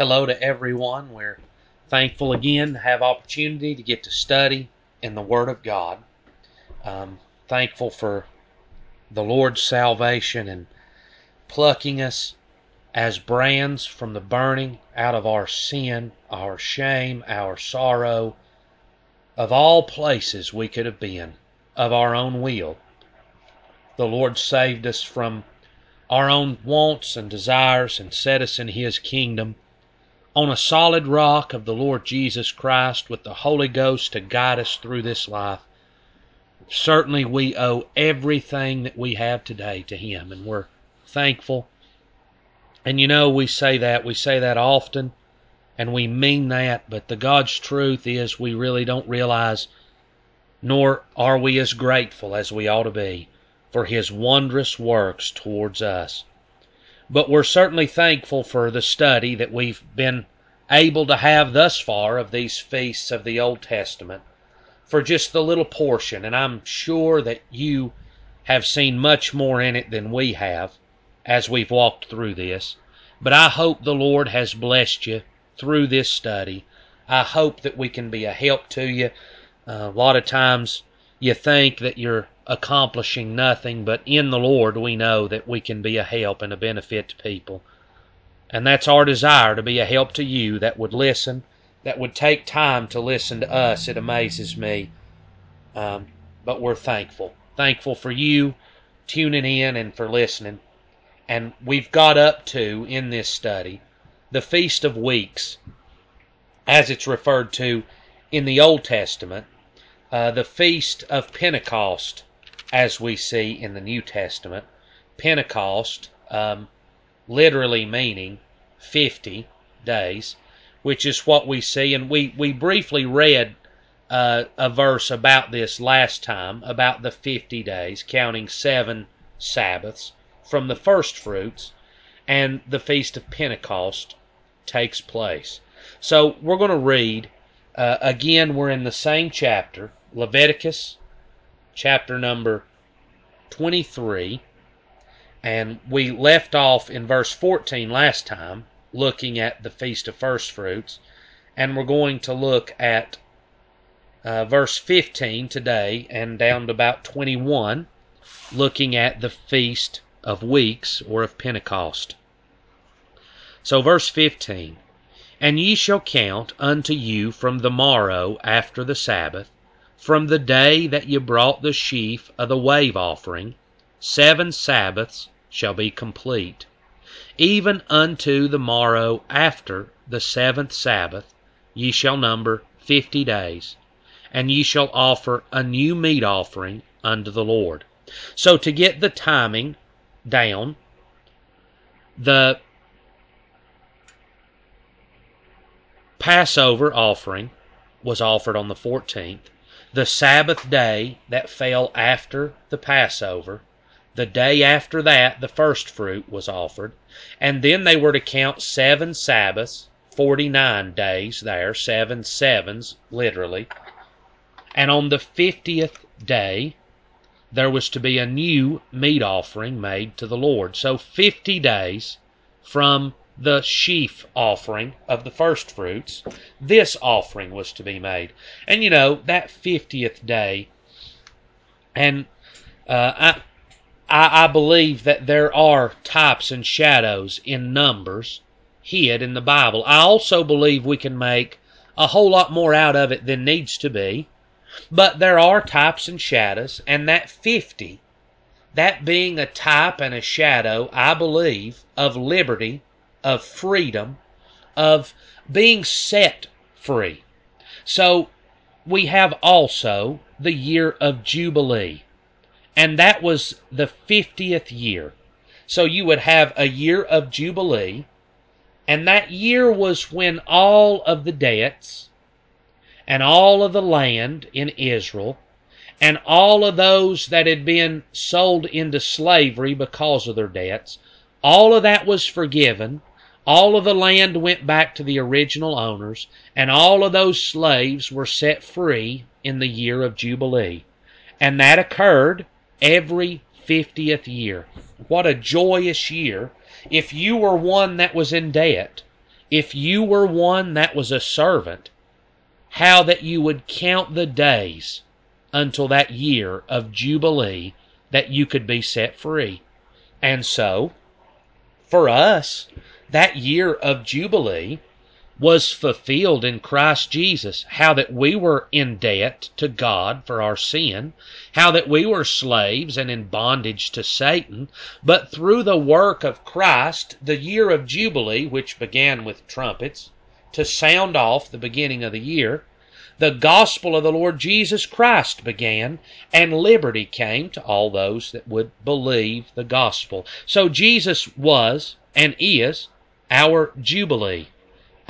Hello to everyone. We're thankful again to have opportunity to get to study in the Word of God. Um, thankful for the Lord's salvation and plucking us as brands from the burning out of our sin, our shame, our sorrow, of all places we could have been, of our own will. The Lord saved us from our own wants and desires and set us in His kingdom on a solid rock of the Lord Jesus Christ with the Holy Ghost to guide us through this life. Certainly, we owe everything that we have today to Him, and we're thankful. And you know, we say that, we say that often, and we mean that, but the God's truth is we really don't realize, nor are we as grateful as we ought to be for his wondrous works towards us. But we're certainly thankful for the study that we've been able to have thus far of these feasts of the Old Testament for just the little portion, and I'm sure that you have seen much more in it than we have as we've walked through this. But I hope the Lord has blessed you through this study. I hope that we can be a help to you. Uh, a lot of times you think that you're accomplishing nothing, but in the Lord we know that we can be a help and a benefit to people. And that's our desire to be a help to you that would listen, that would take time to listen to us. It amazes me. Um, but we're thankful. Thankful for you tuning in and for listening. And we've got up to, in this study, the Feast of Weeks, as it's referred to in the Old Testament, uh, the Feast of Pentecost as we see in the New Testament. Pentecost, um, literally meaning 50 days, which is what we see. And we, we briefly read uh, a verse about this last time, about the 50 days, counting seven Sabbaths from the first fruits, and the Feast of Pentecost takes place. So we're going to read, uh, again, we're in the same chapter, Leviticus chapter number 23. And we left off in verse 14 last time, looking at the Feast of First Fruits. And we're going to look at uh, verse 15 today and down to about 21, looking at the Feast of Weeks or of Pentecost. So, verse 15 And ye shall count unto you from the morrow after the Sabbath from the day that ye brought the sheaf of the wave offering, seven Sabbaths shall be complete. Even unto the morrow after the seventh Sabbath ye shall number fifty days, and ye shall offer a new meat offering unto the Lord. So to get the timing down, the Passover offering was offered on the 14th the Sabbath day that fell after the Passover, the day after that the first fruit was offered, and then they were to count seven Sabbaths, 49 days there, seven sevens, literally. And on the 50th day, there was to be a new meat offering made to the Lord. So 50 days from the sheaf offering of the first fruits, this offering was to be made. And you know, that 50th day, and uh, I, I, I believe that there are types and shadows in numbers hid in the Bible. I also believe we can make a whole lot more out of it than needs to be. But there are types and shadows, and that 50, that being a type and a shadow, I believe, of liberty of freedom, of being set free. So we have also the year of Jubilee, and that was the 50th year. So you would have a year of Jubilee, and that year was when all of the debts and all of the land in Israel and all of those that had been sold into slavery because of their debts, all of that was forgiven all of the land went back to the original owners, and all of those slaves were set free in the year of Jubilee. And that occurred every 50th year. What a joyous year. If you were one that was in debt, if you were one that was a servant, how that you would count the days until that year of Jubilee that you could be set free. And so, for us, that year of Jubilee was fulfilled in Christ Jesus, how that we were in debt to God for our sin, how that we were slaves and in bondage to Satan, but through the work of Christ, the year of Jubilee, which began with trumpets, to sound off the beginning of the year, the gospel of the Lord Jesus Christ began, and liberty came to all those that would believe the gospel. So Jesus was and is our Jubilee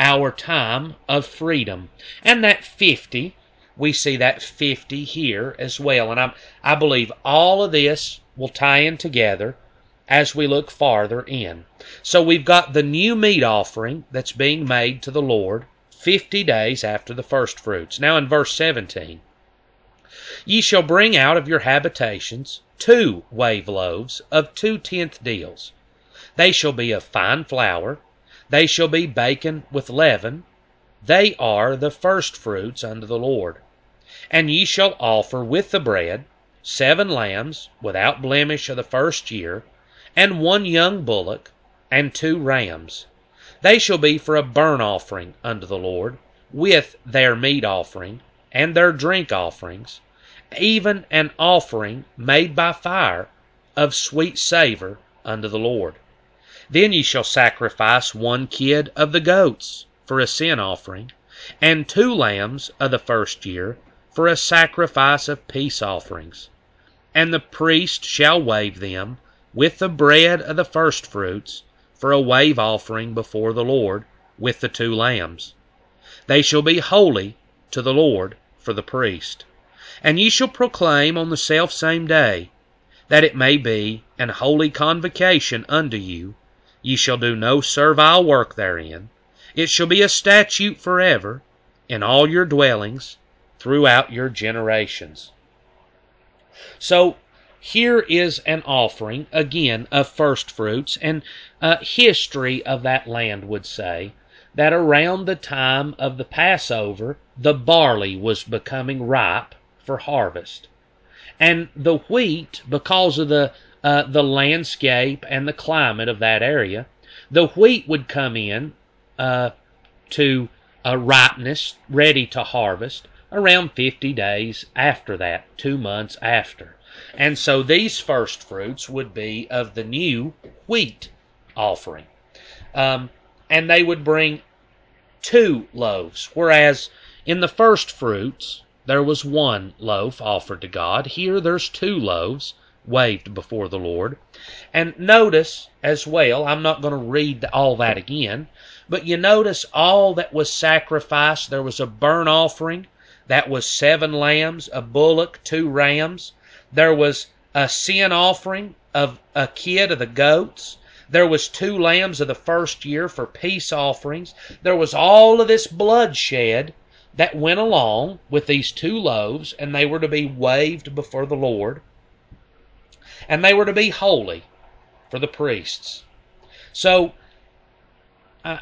our time of freedom. And that 50, we see that 50 here as well. And i I believe all of this will tie in together as we look farther in. So we've got the new meat offering that's being made to the Lord 50 days after the first fruits. Now in verse 17, Ye shall bring out of your habitations two wave loaves of two tenth deals. They shall be of fine flour, they shall be baken with leaven. They are the firstfruits unto the Lord. And ye shall offer with the bread seven lambs without blemish of the first year, and one young bullock, and two rams. They shall be for a burnt offering unto the Lord, with their meat offering, and their drink offerings, even an offering made by fire of sweet savor unto the Lord. Then ye shall sacrifice one kid of the goats for a sin offering, and two lambs of the first year for a sacrifice of peace offerings. And the priest shall wave them with the bread of the firstfruits for a wave offering before the Lord with the two lambs. They shall be holy to the Lord for the priest. And ye shall proclaim on the selfsame day that it may be an holy convocation unto you Ye shall do no servile work therein. It shall be a statute forever in all your dwellings throughout your generations. So here is an offering, again, of first fruits, and uh, history of that land would say that around the time of the Passover, the barley was becoming ripe for harvest. And the wheat, because of the uh, the landscape and the climate of that area. The wheat would come in uh, to a ripeness, ready to harvest, around 50 days after that, two months after. And so these first fruits would be of the new wheat offering. Um, and they would bring two loaves, whereas in the first fruits, there was one loaf offered to God. Here there's two loaves waved before the Lord. And notice as well, I'm not going to read all that again, but you notice all that was sacrificed. There was a burnt offering, that was seven lambs, a bullock, two rams. There was a sin offering of a kid of the goats. There was two lambs of the first year for peace offerings. There was all of this bloodshed that went along with these two loaves, and they were to be waved before the Lord and they were to be holy for the priests. So, uh,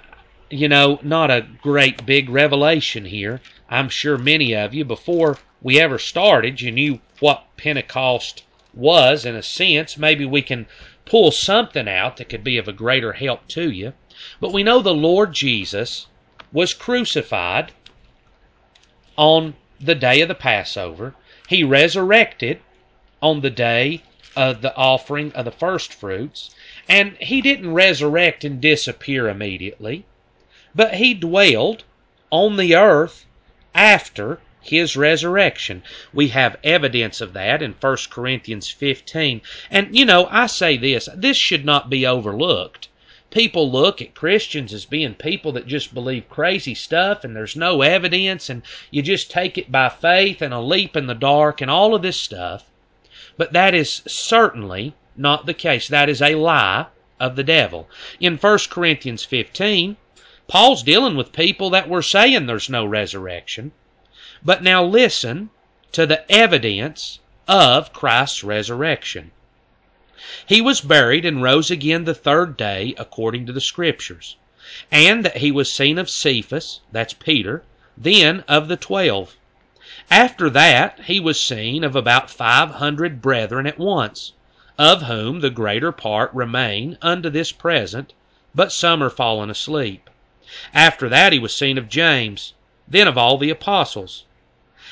you know, not a great big revelation here. I'm sure many of you, before we ever started, you knew what Pentecost was in a sense. Maybe we can pull something out that could be of a greater help to you. But we know the Lord Jesus was crucified on the day of the Passover. He resurrected on the day of the offering of the first fruits, and he didn't resurrect and disappear immediately, but he dwelled on the earth after his resurrection. We have evidence of that in 1 Corinthians 15. And, you know, I say this this should not be overlooked. People look at Christians as being people that just believe crazy stuff and there's no evidence and you just take it by faith and a leap in the dark and all of this stuff. But that is certainly not the case. That is a lie of the devil. In 1 Corinthians 15, Paul's dealing with people that were saying there's no resurrection. But now listen to the evidence of Christ's resurrection. He was buried and rose again the third day according to the Scriptures. and that he was seen of Cephas, that's Peter, then of the twelve. After that he was seen of about five hundred brethren at once, of whom the greater part remain unto this present, but some are fallen asleep. After that he was seen of James, then of all the apostles.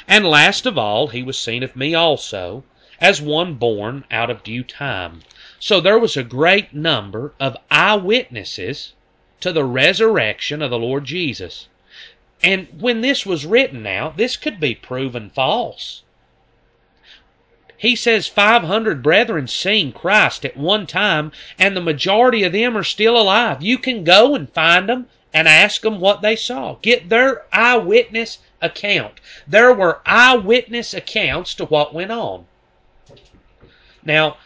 And last of all he was seen of me also, as one born out of due time. So there was a great number of eyewitnesses to the resurrection of the Lord Jesus. And when this was written now, this could be proven false. He says 500 brethren seen Christ at one time, and the majority of them are still alive. You can go and find them and ask them what they saw. Get their eyewitness account. There were eyewitness accounts to what went on. Now,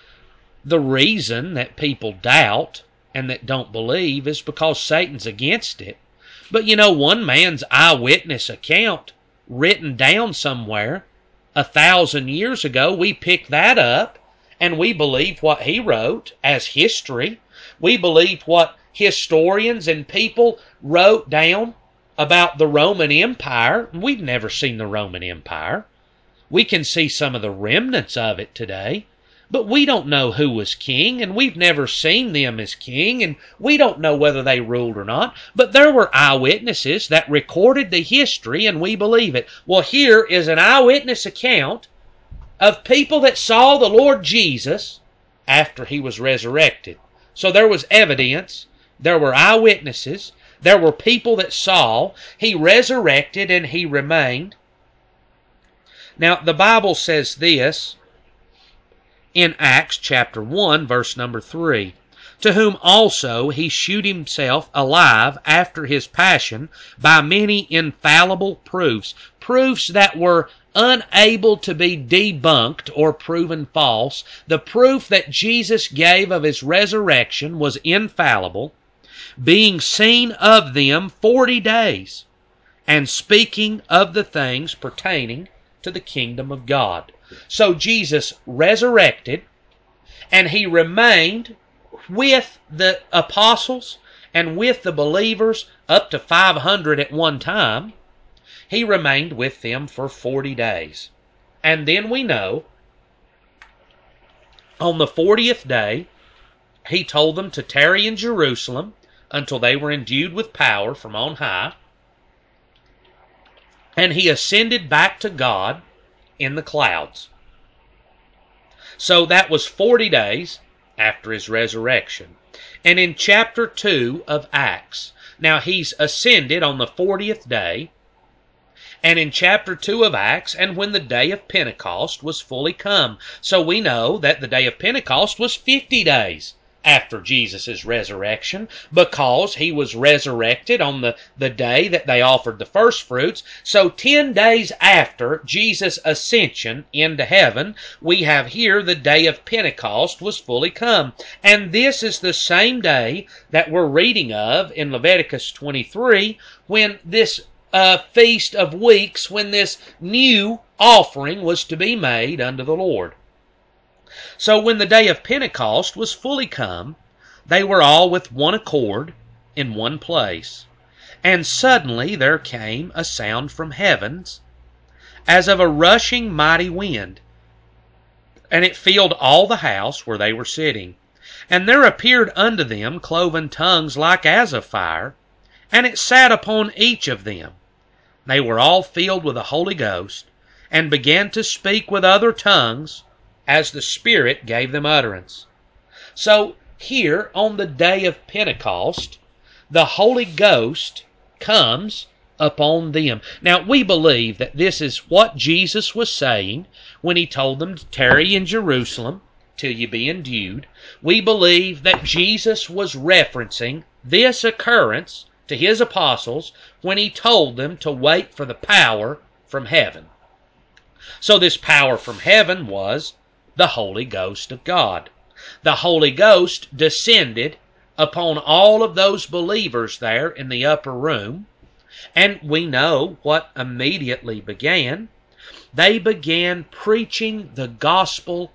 the reason that people doubt and that don't believe is because Satan's against it. But you know, one man's eyewitness account written down somewhere a thousand years ago, we pick that up and we believe what he wrote as history. We believe what historians and people wrote down about the Roman Empire. We've never seen the Roman Empire. We can see some of the remnants of it today, but we don't know who was king, and we've never seen them as king, and we don't know whether they ruled or not. But there were eyewitnesses that recorded the history, and we believe it. Well, here is an eyewitness account of people that saw the Lord Jesus after he was resurrected. So there was evidence, there were eyewitnesses, there were people that saw. He resurrected and he remained. Now, the Bible says this in Acts chapter 1, verse number 3. To whom also he shewed himself alive after his passion by many infallible proofs, proofs that were unable to be debunked or proven false. The proof that Jesus gave of his resurrection was infallible, being seen of them forty days, and speaking of the things pertaining to the kingdom of God. So Jesus resurrected and he remained with the apostles and with the believers up to 500 at one time. He remained with them for 40 days. And then we know on the 40th day, he told them to tarry in Jerusalem until they were endued with power from on high. And he ascended back to God in the clouds. So that was 40 days after his resurrection. And in chapter 2 of Acts, now he's ascended on the 40th day. And in chapter 2 of Acts, and when the day of Pentecost was fully come. So we know that the day of Pentecost was 50 days after Jesus' resurrection because he was resurrected on the, the day that they offered the first fruits. So 10 days after Jesus' ascension into heaven, we have here the day of Pentecost was fully come. And this is the same day that we're reading of in Leviticus 23 when this uh, feast of weeks, when this new offering was to be made unto the Lord. So when the day of Pentecost was fully come, they were all with one accord in one place. And suddenly there came a sound from heavens, as of a rushing mighty wind, and it filled all the house where they were sitting. And there appeared unto them cloven tongues like as of fire, and it sat upon each of them. They were all filled with the Holy Ghost, and began to speak with other tongues as the Spirit gave them utterance. So here on the day of Pentecost, the Holy Ghost comes upon them. Now we believe that this is what Jesus was saying when he told them to tarry in Jerusalem till you be endued. We believe that Jesus was referencing this occurrence to his apostles when he told them to wait for the power from heaven. So this power from heaven was the Holy Ghost of God. The Holy Ghost descended upon all of those believers there in the upper room, and we know what immediately began. They began preaching the gospel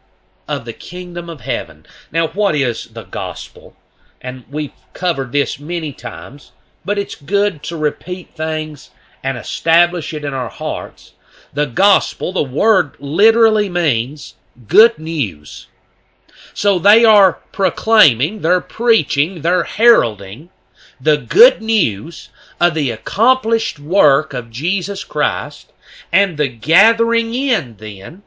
of the kingdom of heaven. Now, what is the gospel? And we've covered this many times. but it's good to repeat things and establish it in our hearts. The gospel, the word literally means good news. So they are proclaiming, they're preaching, they're heralding the good news of the accomplished work of Jesus Christ and the gathering in then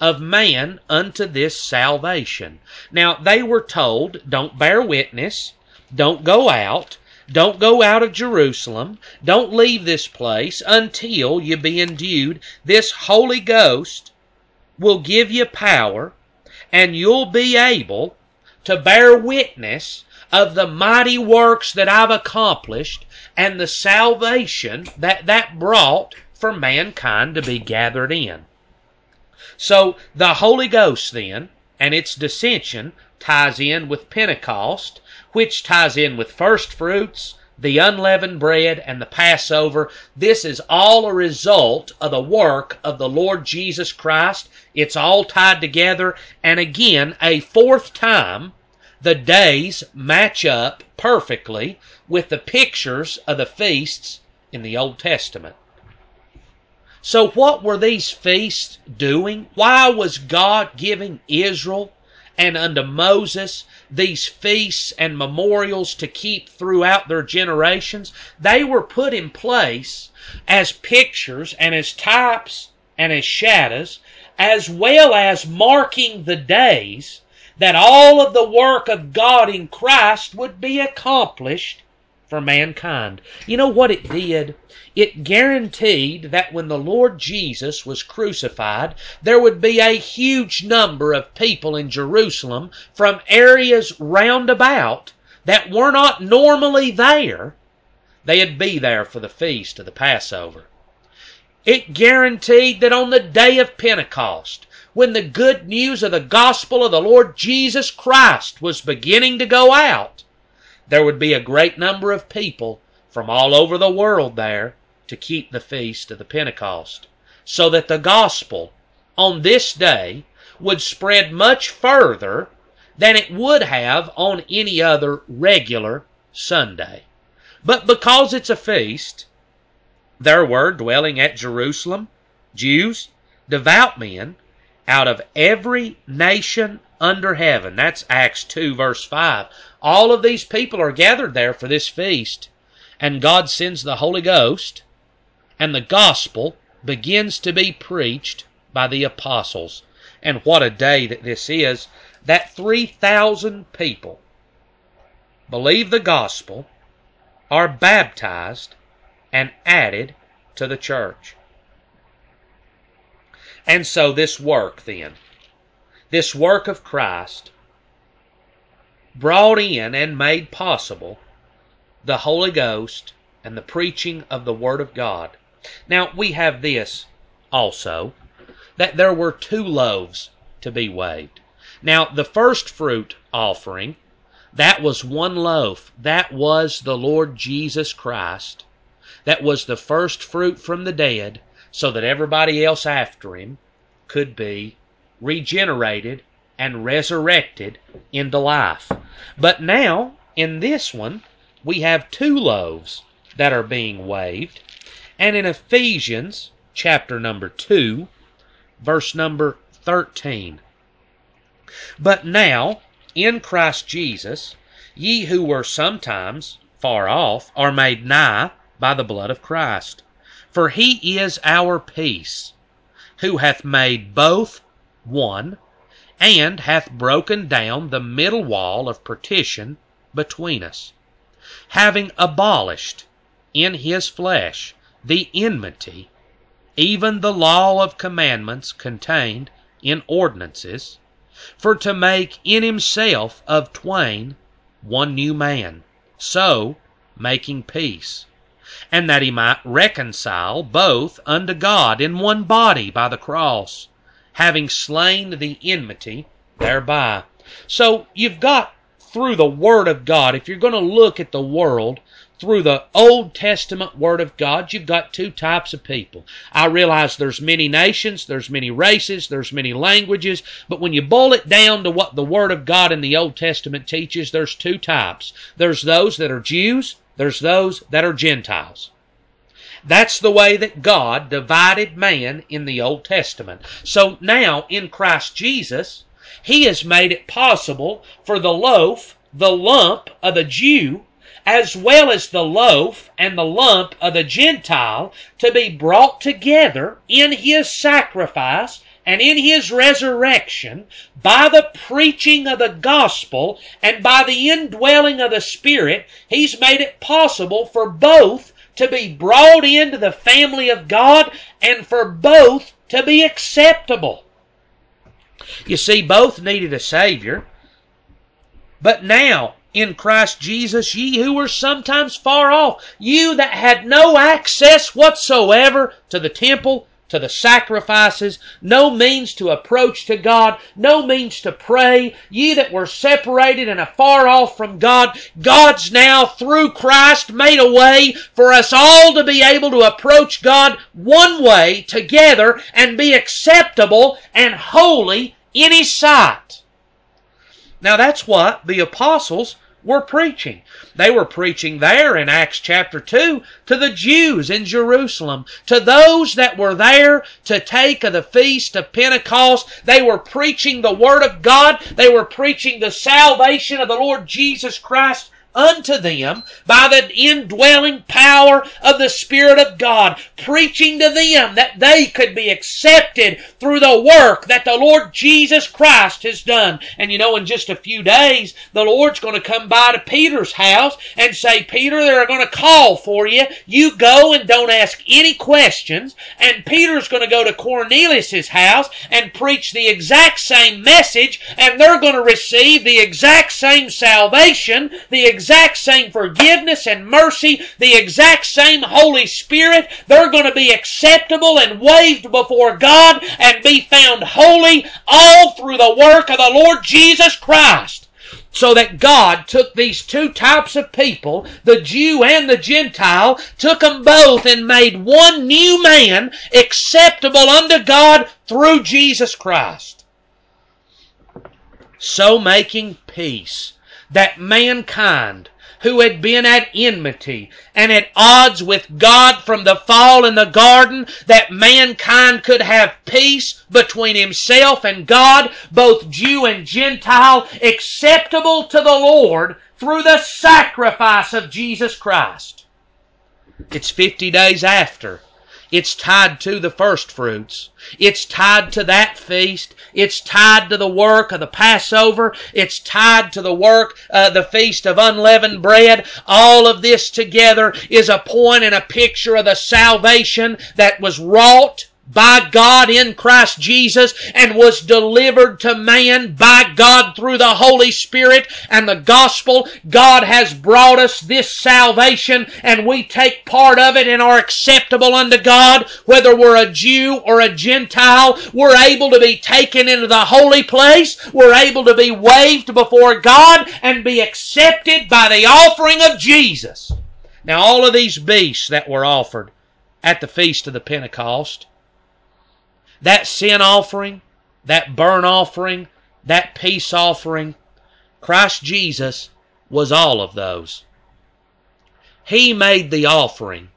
of man unto this salvation. Now they were told, don't bear witness, don't go out, don't go out of Jerusalem, don't leave this place until you be endued. This Holy Ghost will give you power and you'll be able to bear witness of the mighty works that I've accomplished and the salvation that that brought for mankind to be gathered in. So the Holy Ghost then and its descension ties in with Pentecost, which ties in with first fruits, the unleavened bread, and the Passover. This is all a result of the work of the Lord Jesus Christ. It's all tied together. And again, a fourth time, the days match up perfectly with the pictures of the feasts in the Old Testament. So, what were these feasts doing? Why was God giving Israel and unto Moses these feasts and memorials to keep throughout their generations? They were put in place as pictures and as types and as shadows, as well as marking the days that all of the work of God in Christ would be accomplished for mankind. You know what it did? It guaranteed that when the Lord Jesus was crucified, there would be a huge number of people in Jerusalem from areas round about that were not normally there. They'd be there for the feast of the Passover. It guaranteed that on the day of Pentecost, when the good news of the gospel of the Lord Jesus Christ was beginning to go out, there would be a great number of people from all over the world there to keep the feast of the Pentecost, so that the gospel on this day would spread much further than it would have on any other regular Sunday. But because it's a feast, there were dwelling at Jerusalem Jews, devout men, out of every nation under heaven. That's Acts 2, verse 5. All of these people are gathered there for this feast, and God sends the Holy Ghost, and the gospel begins to be preached by the apostles. And what a day that this is! That 3,000 people believe the gospel, are baptized, and added to the church. And so, this work then, this work of Christ, brought in and made possible the Holy Ghost and the preaching of the Word of God. Now, we have this also that there were two loaves to be waved. Now, the first fruit offering, that was one loaf. That was the Lord Jesus Christ. That was the first fruit from the dead, so that everybody else after him could be regenerated and resurrected into life. But now, in this one, we have two loaves that are being waved. And in Ephesians chapter number 2, verse number 13. But now, in Christ Jesus, ye who were sometimes far off are made nigh by the blood of Christ. For he is our peace, who hath made both one, and hath broken down the middle wall of partition between us, having abolished in his flesh the enmity, even the law of commandments contained in ordinances, for to make in himself of twain one new man, so making peace, and that he might reconcile both unto God in one body by the cross, having slain the enmity thereby. So you've got through the Word of God, if you're going to look at the world through the Old Testament Word of God, you've got two types of people. I realize there's many nations, there's many races, there's many languages, but when you boil it down to what the Word of God in the Old Testament teaches, there's two types. There's those that are Jews, there's those that are Gentiles. That's the way that God divided man in the Old Testament. So now in Christ Jesus, He has made it possible for the loaf, the lump of the Jew, as well as the loaf and the lump of the Gentile to be brought together in His sacrifice and in his resurrection, by the preaching of the gospel and by the indwelling of the Spirit, he's made it possible for both to be brought into the family of God and for both to be acceptable. You see, both needed a Savior, but now in Christ Jesus, ye who were sometimes far off, you that had no access whatsoever to the temple, to the sacrifices, no means to approach to God, no means to pray. Ye that were separated and afar off from God, God's now through Christ made a way for us all to be able to approach God one way together and be acceptable and holy in His sight. Now that's what the apostles were preaching. They were preaching there in Acts chapter 2 to the Jews in Jerusalem, to those that were there to take of the feast of Pentecost. They were preaching the Word of God. They were preaching the salvation of the Lord Jesus Christ unto them by the indwelling power of the Spirit of God, preaching to them that they could be accepted through the work that the Lord Jesus Christ has done. And you know, in just a few days, the Lord's going to come by to Peter's house and say, Peter, they're going to call for you. You go and don't ask any questions. And Peter's going to go to Cornelius's house and preach the exact same message, and they're going to receive the exact same salvation, the exact same forgiveness and mercy, the exact same Holy Spirit. They're going to be acceptable and waved before God and be found holy all through the work of the Lord Jesus Christ. So that God took these two types of people, the Jew and the Gentile, took them both and made one new man acceptable unto God through Jesus Christ. So making peace that mankind who had been at enmity and at odds with God from the fall in the garden, that mankind could have peace between himself and God, both Jew and Gentile, acceptable to the Lord through the sacrifice of Jesus Christ. It's 50 days after it's tied to the first fruits. It's tied to that feast. It's tied to the work of the Passover. It's tied to the work, uh, the feast of unleavened bread. All of this together is a point and a picture of the salvation that was wrought by God in Christ Jesus and was delivered to man by God through the Holy Spirit and the gospel. God has brought us this salvation and we take part of it and are acceptable unto God. Whether we're a Jew or a Gentile, we're able to be taken into the holy place. We're able to be waved before God and be accepted by the offering of Jesus. Now all of these beasts that were offered at the feast of the Pentecost, that sin offering, that burnt offering, that peace offering, Christ Jesus was all of those. He made the offering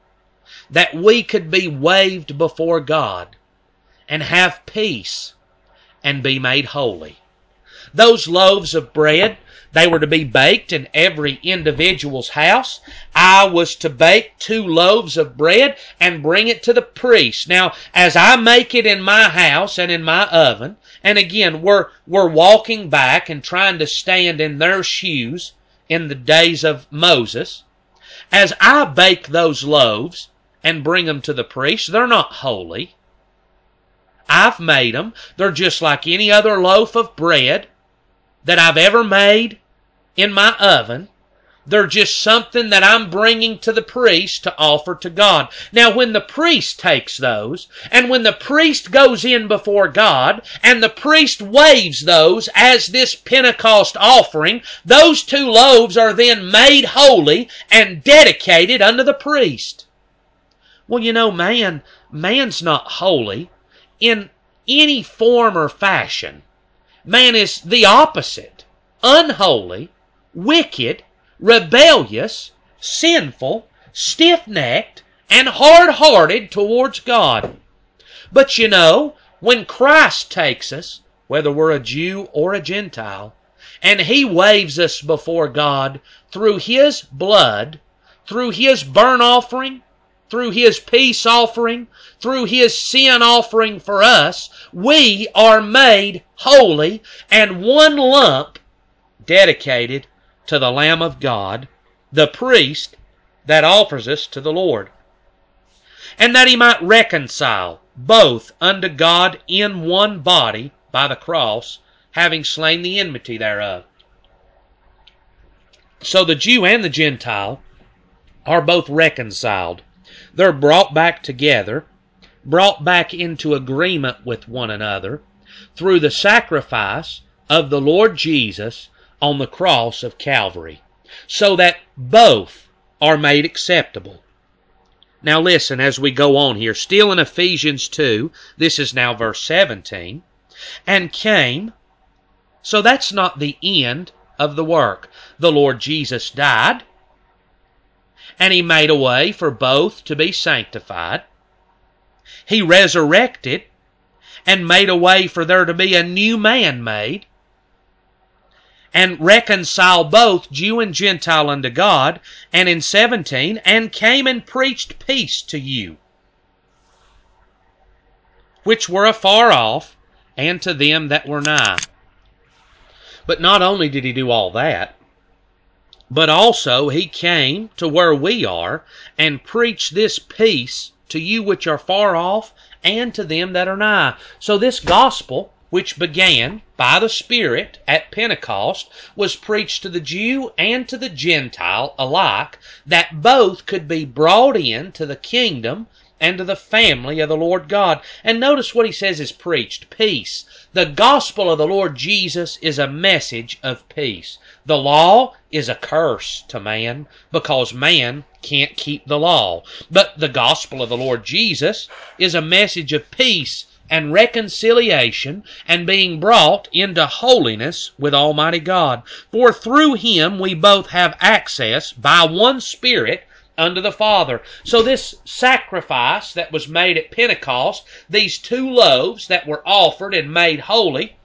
that we could be waved before God and have peace and be made holy. Those loaves of bread they were to be baked in every individual's house. I was to bake two loaves of bread and bring it to the priest. Now, as I make it in my house and in my oven, and again, we're, we're walking back and trying to stand in their shoes in the days of Moses. As I bake those loaves and bring them to the priest, they're not holy. I've made them. They're just like any other loaf of bread that I've ever made in my oven. They're just something that I'm bringing to the priest to offer to God. Now, when the priest takes those, and when the priest goes in before God, and the priest waves those as this Pentecost offering, those two loaves are then made holy and dedicated unto the priest. Well, you know, man, man's not holy in any form or fashion. Man is the opposite unholy, wicked, rebellious, sinful, stiff necked, and hard hearted towards God. But you know, when Christ takes us, whether we're a Jew or a Gentile, and He waves us before God through His blood, through His burnt offering, through His peace offering, through His sin offering for us, we are made holy and one lump dedicated to the Lamb of God, the priest that offers us to the Lord. And that he might reconcile both unto God in one body by the cross, having slain the enmity thereof. So the Jew and the Gentile are both reconciled. They're brought back together, brought back into agreement with one another through the sacrifice of the Lord Jesus on the cross of Calvary, so that both are made acceptable. Now listen as we go on here, still in Ephesians 2, this is now verse 17, and came, so that's not the end of the work. The Lord Jesus died, and he made a way for both to be sanctified. He resurrected and made a way for there to be a new man made and reconcile both Jew and Gentile unto God. And in 17, and came and preached peace to you, which were afar off, and to them that were nigh. But not only did he do all that, but also he came to where we are and preached this peace to you which are far off and to them that are nigh. So this gospel, which began by the Spirit at Pentecost, was preached to the Jew and to the Gentile alike, that both could be brought in to the kingdom and to the family of the Lord God. And notice what he says is preached peace. The gospel of the Lord Jesus is a message of peace. The law is a curse to man because man can't keep the law. But the gospel of the Lord Jesus is a message of peace and reconciliation and being brought into holiness with Almighty God. For through him we both have access by one Spirit unto the Father. So this sacrifice that was made at Pentecost, these two loaves that were offered and made holy,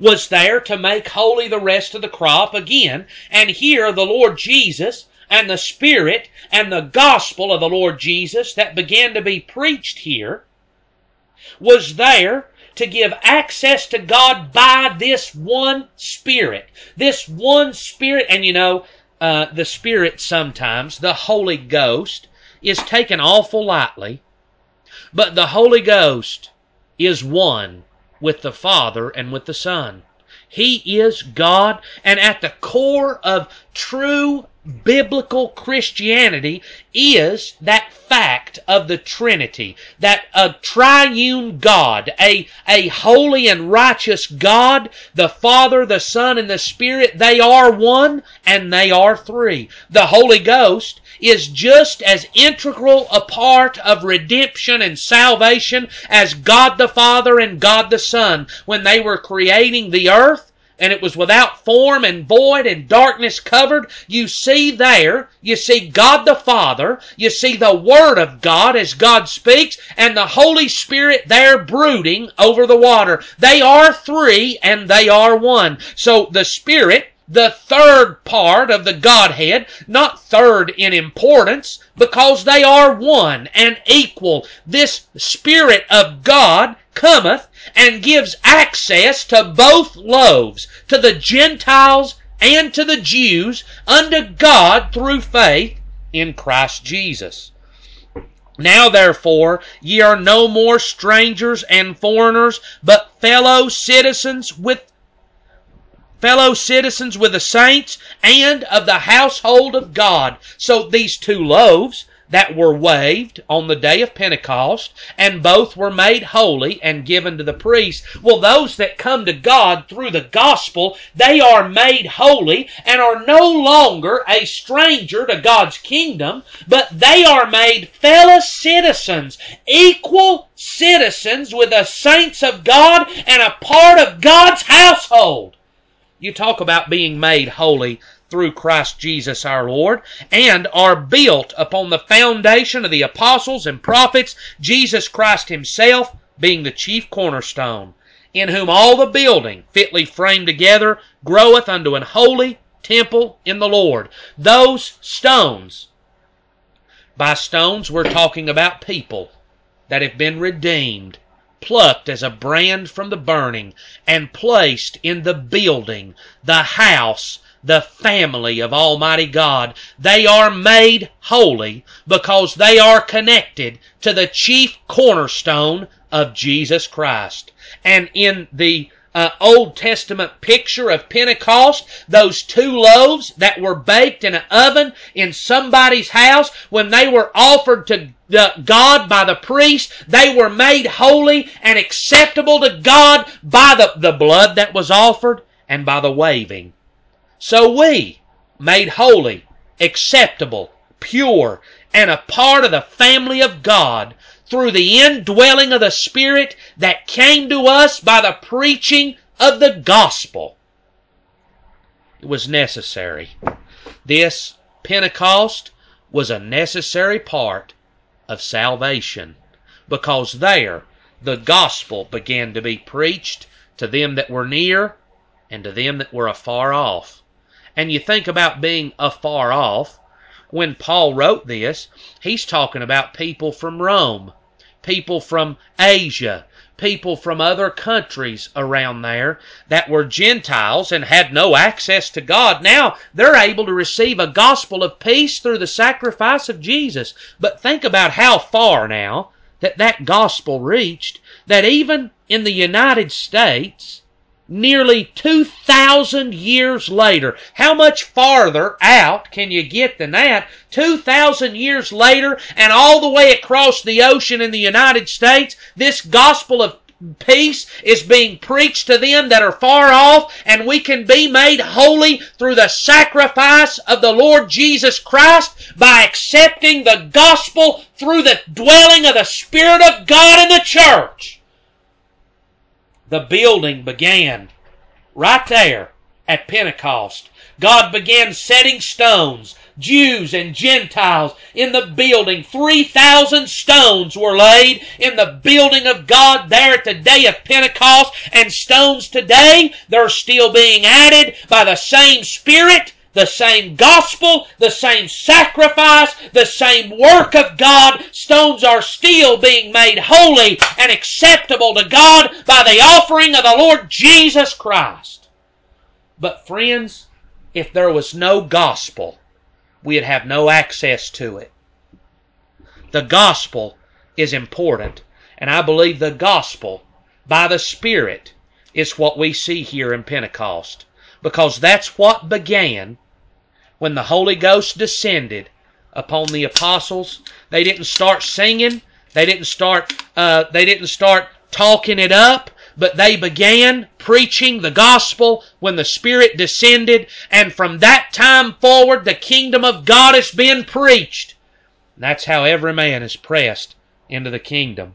was there to make holy the rest of the crop again. And here the Lord Jesus and the Spirit and the gospel of the Lord Jesus that began to be preached here was there to give access to God by this one Spirit. This one Spirit, and you know, uh, the Spirit sometimes, the Holy Ghost, is taken awful lightly, but the Holy Ghost is one with the Father and with the Son. He is God, and at the core of true biblical Christianity is that fact of the Trinity, that a triune God, a, a holy and righteous God, the Father, the Son, and the Spirit, they are one and they are three. The Holy Ghost is just as integral a part of redemption and salvation as God the Father and God the Son. When they were creating the earth, and it was without form and void and darkness covered, you see there, you see God the Father, you see the Word of God as God speaks, and the Holy Spirit there brooding over the water. They are three and they are one. So the Spirit, the third part of the Godhead, not third in importance, because they are one and equal. This Spirit of God cometh and gives access to both loaves, to the Gentiles and to the Jews, unto God through faith in Christ Jesus. Now therefore ye are no more strangers and foreigners, but fellow citizens with fellow citizens with the saints and of the household of God. So these two loaves that were waved on the day of Pentecost, and both were made holy and given to the priest. Well, those that come to God through the gospel, they are made holy and are no longer a stranger to God's kingdom, but they are made fellow citizens, equal citizens with the saints of God and a part of God's household. You talk about being made holy. through Christ Jesus our Lord, and are built upon the foundation of the apostles and prophets, Jesus Christ Himself being the chief cornerstone, in whom all the building, fitly framed together, groweth unto an holy temple in the Lord. Those stones, by stones, we're talking about people that have been redeemed, plucked as a brand from the burning, and placed in the building, the house, the family of Almighty God. They are made holy because they are connected to the chief cornerstone of Jesus Christ. And in the uh, Old Testament picture of Pentecost, those two loaves that were baked in an oven in somebody's house, when they were offered to God by the priest, they were made holy and acceptable to God by the, the blood that was offered and by the waving. So we, made holy, acceptable, pure, and a part of the family of God, through the indwelling of the Spirit that came to us by the preaching of the gospel. It was necessary. This Pentecost was a necessary part of salvation because there the gospel began to be preached to them that were near and to them that were afar off. And you think about being afar off, when Paul wrote this, he's talking about people from Rome, people from Asia, people from other countries around there that were Gentiles and had no access to God. Now they're able to receive a gospel of peace through the sacrifice of Jesus. But think about how far now that that gospel reached that even in the United States, nearly 2,000 years later. How much farther out can you get than that? 2,000 years later, and all the way across the ocean in the United States, this gospel of peace is being preached to them that are far off, and we can be made holy through the sacrifice of the Lord Jesus Christ by accepting the gospel through the dwelling of the Spirit of God in the church the building began right there at Pentecost. God began setting stones, Jews and Gentiles in the building. 3,000 stones were laid in the building of God there at the day of Pentecost. And stones today, they're still being added by the same Spirit the same gospel, the same sacrifice, the same work of God, stones are still being made holy and acceptable to God by the offering of the Lord Jesus Christ. But friends, if there was no gospel, we'd have no access to it. The gospel is important, and I believe the gospel by the Spirit is what we see here in Pentecost because that's what began when the Holy Ghost descended upon the apostles. They didn't start singing. They didn't start. Uh, they didn't start talking it up. But they began preaching the gospel when the Spirit descended, and from that time forward, the kingdom of God has been preached. And that's how every man is pressed into the kingdom.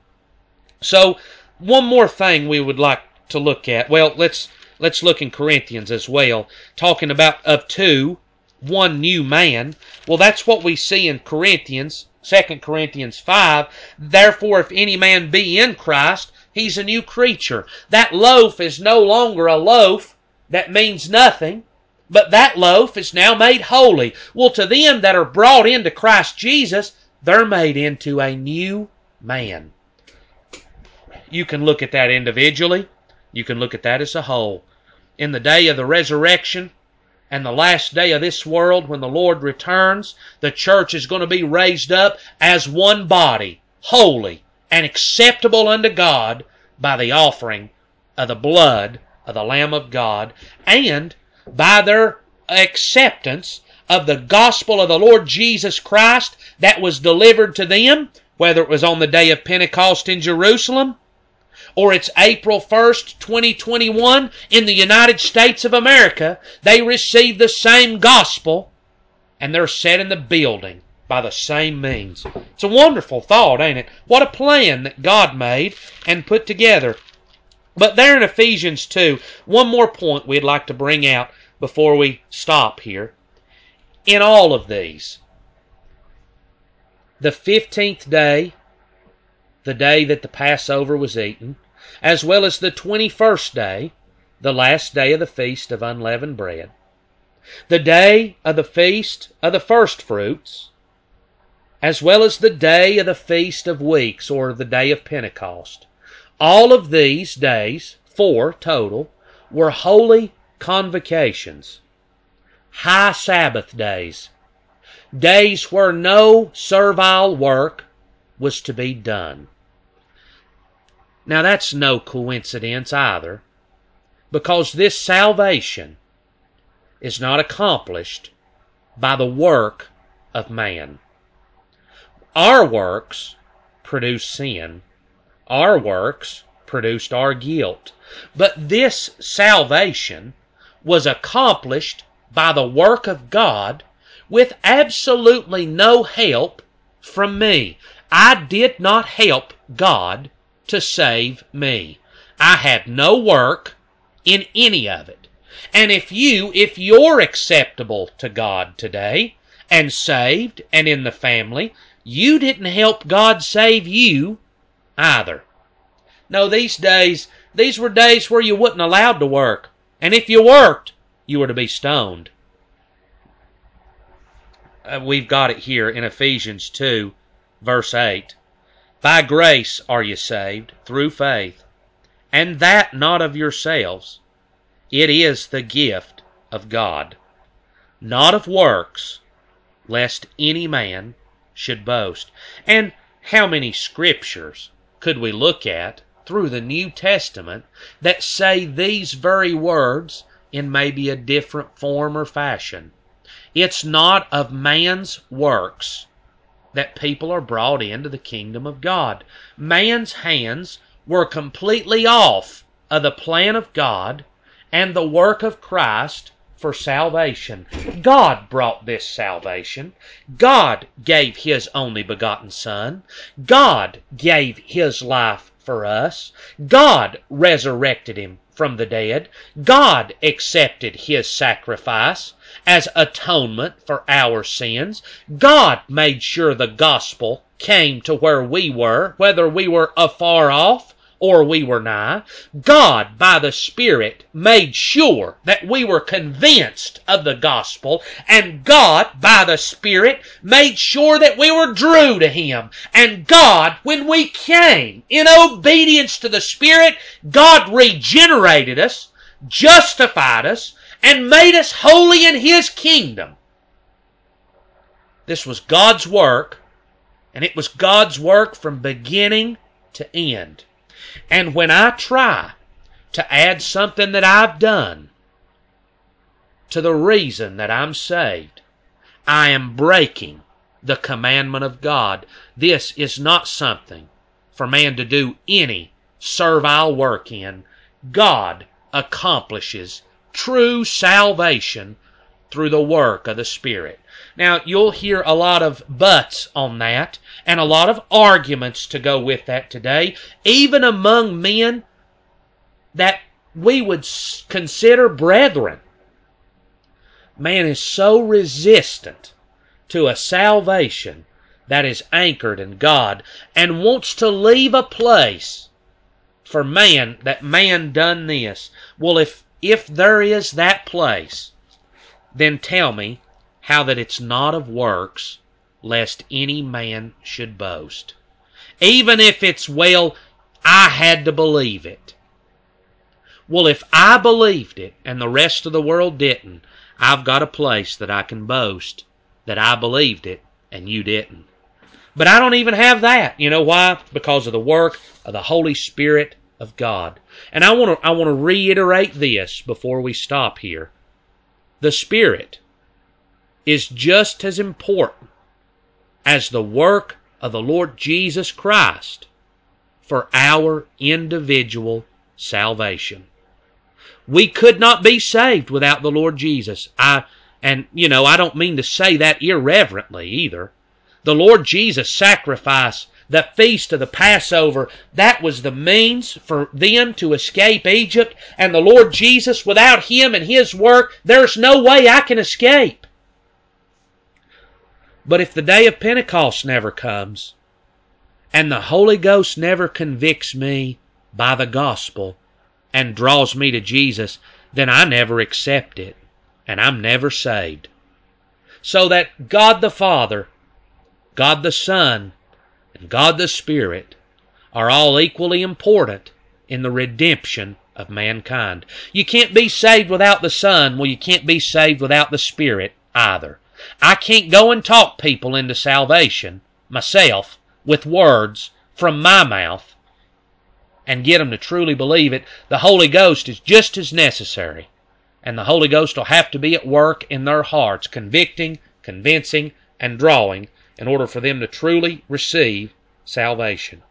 So, one more thing we would like to look at. Well, let's let's look in Corinthians as well, talking about of two one new man. Well, that's what we see in Corinthians, 2 Corinthians 5. Therefore, if any man be in Christ, he's a new creature. That loaf is no longer a loaf that means nothing, but that loaf is now made holy. Well, to them that are brought into Christ Jesus, they're made into a new man. You can look at that individually. You can look at that as a whole. In the day of the resurrection, and the last day of this world, when the Lord returns, the church is going to be raised up as one body, holy and acceptable unto God by the offering of the blood of the Lamb of God and by their acceptance of the gospel of the Lord Jesus Christ that was delivered to them, whether it was on the day of Pentecost in Jerusalem or it's April 1st, 2021 in the United States of America, they receive the same gospel and they're set in the building by the same means. It's a wonderful thought, ain't it? What a plan that God made and put together. But there in Ephesians 2, one more point we'd like to bring out before we stop here. in all of these. The 15th day, the day that the Passover was eaten, as well as the 21st day, the last day of the feast of unleavened bread, the day of the feast of the first fruits, as well as the day of the feast of weeks or the day of Pentecost. All of these days, four total, were holy convocations, high Sabbath days, days where no servile work was to be done. Now that's no coincidence either, because this salvation is not accomplished by the work of man. Our works produce sin. Our works produced our guilt. But this salvation was accomplished by the work of God with absolutely no help from me. I did not help God to save me. I had no work in any of it. And if you, if you're acceptable to God today and saved and in the family, you didn't help God save you either. No, these days, these were days where you wasn't allowed to work. And if you worked, you were to be stoned. Uh, we've got it here in Ephesians 2, verse 8. By grace are you saved, through faith, and that not of yourselves. It is the gift of God, not of works, lest any man should boast. And how many scriptures could we look at through the New Testament that say these very words in maybe a different form or fashion? It's not of man's works that people are brought into the kingdom of God. Man's hands were completely off of the plan of God and the work of Christ for salvation. God brought this salvation. God gave His only begotten Son. God gave His life for us. God resurrected Him from the dead. God accepted His sacrifice as atonement for our sins. God made sure the gospel came to where we were, whether we were afar off or we were nigh. God, by the Spirit, made sure that we were convinced of the gospel, and God, by the Spirit, made sure that we were drew to Him. And God, when we came in obedience to the Spirit, God regenerated us, justified us, and made us holy in His kingdom. This was God's work, and it was God's work from beginning to end. And when I try to add something that I've done to the reason that I'm saved, I am breaking the commandment of God. This is not something for man to do any servile work in. God accomplishes true salvation through the work of the Spirit. Now, you'll hear a lot of buts on that and a lot of arguments to go with that today, even among men that we would consider brethren. Man is so resistant to a salvation that is anchored in God and wants to leave a place for man that man done this. Well, if if there is that place, then tell me how that it's not of works, lest any man should boast. Even if it's, well, I had to believe it. Well, if I believed it and the rest of the world didn't, I've got a place that I can boast that I believed it and you didn't. But I don't even have that. You know why? Because of the work of the Holy Spirit of God. And I want to I want to reiterate this before we stop here. The Spirit is just as important as the work of the Lord Jesus Christ for our individual salvation. We could not be saved without the Lord Jesus. I and you know, I don't mean to say that irreverently either. The Lord Jesus sacrificed the feast of the Passover, that was the means for them to escape Egypt. And the Lord Jesus, without Him and His work, there's no way I can escape. But if the day of Pentecost never comes, and the Holy Ghost never convicts me by the gospel and draws me to Jesus, then I never accept it, and I'm never saved. So that God the Father, God the Son, and God the Spirit are all equally important in the redemption of mankind. You can't be saved without the Son, well, you can't be saved without the Spirit either. I can't go and talk people into salvation myself with words from my mouth and get them to truly believe it. The Holy Ghost is just as necessary. And the Holy Ghost will have to be at work in their hearts, convicting, convincing, and drawing in order for them to truly receive salvation.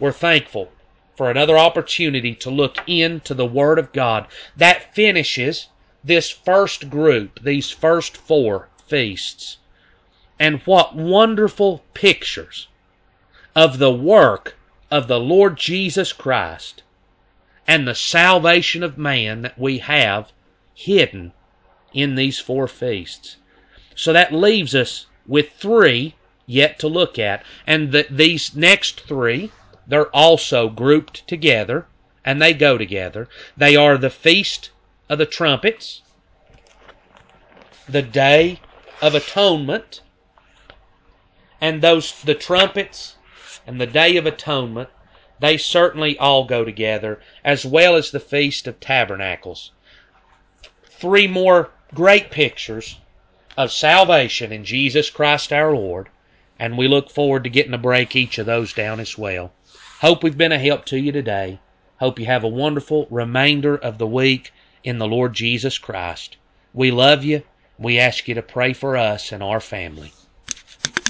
We're thankful for another opportunity to look into the Word of God. That finishes this first group, these first four feasts. And what wonderful pictures of the work of the Lord Jesus Christ and the salvation of man that we have hidden in these four feasts. So that leaves us with three yet to look at. And the, these next three, they're also grouped together and they go together. They are the Feast of the Trumpets, the Day of Atonement, and those the trumpets and the Day of Atonement, they certainly all go together, as well as the Feast of Tabernacles. Three more great pictures of salvation in Jesus Christ our Lord, and we look forward to getting to break each of those down as well. Hope we've been a help to you today. Hope you have a wonderful remainder of the week in the Lord Jesus Christ. We love you. We ask you to pray for us and our family.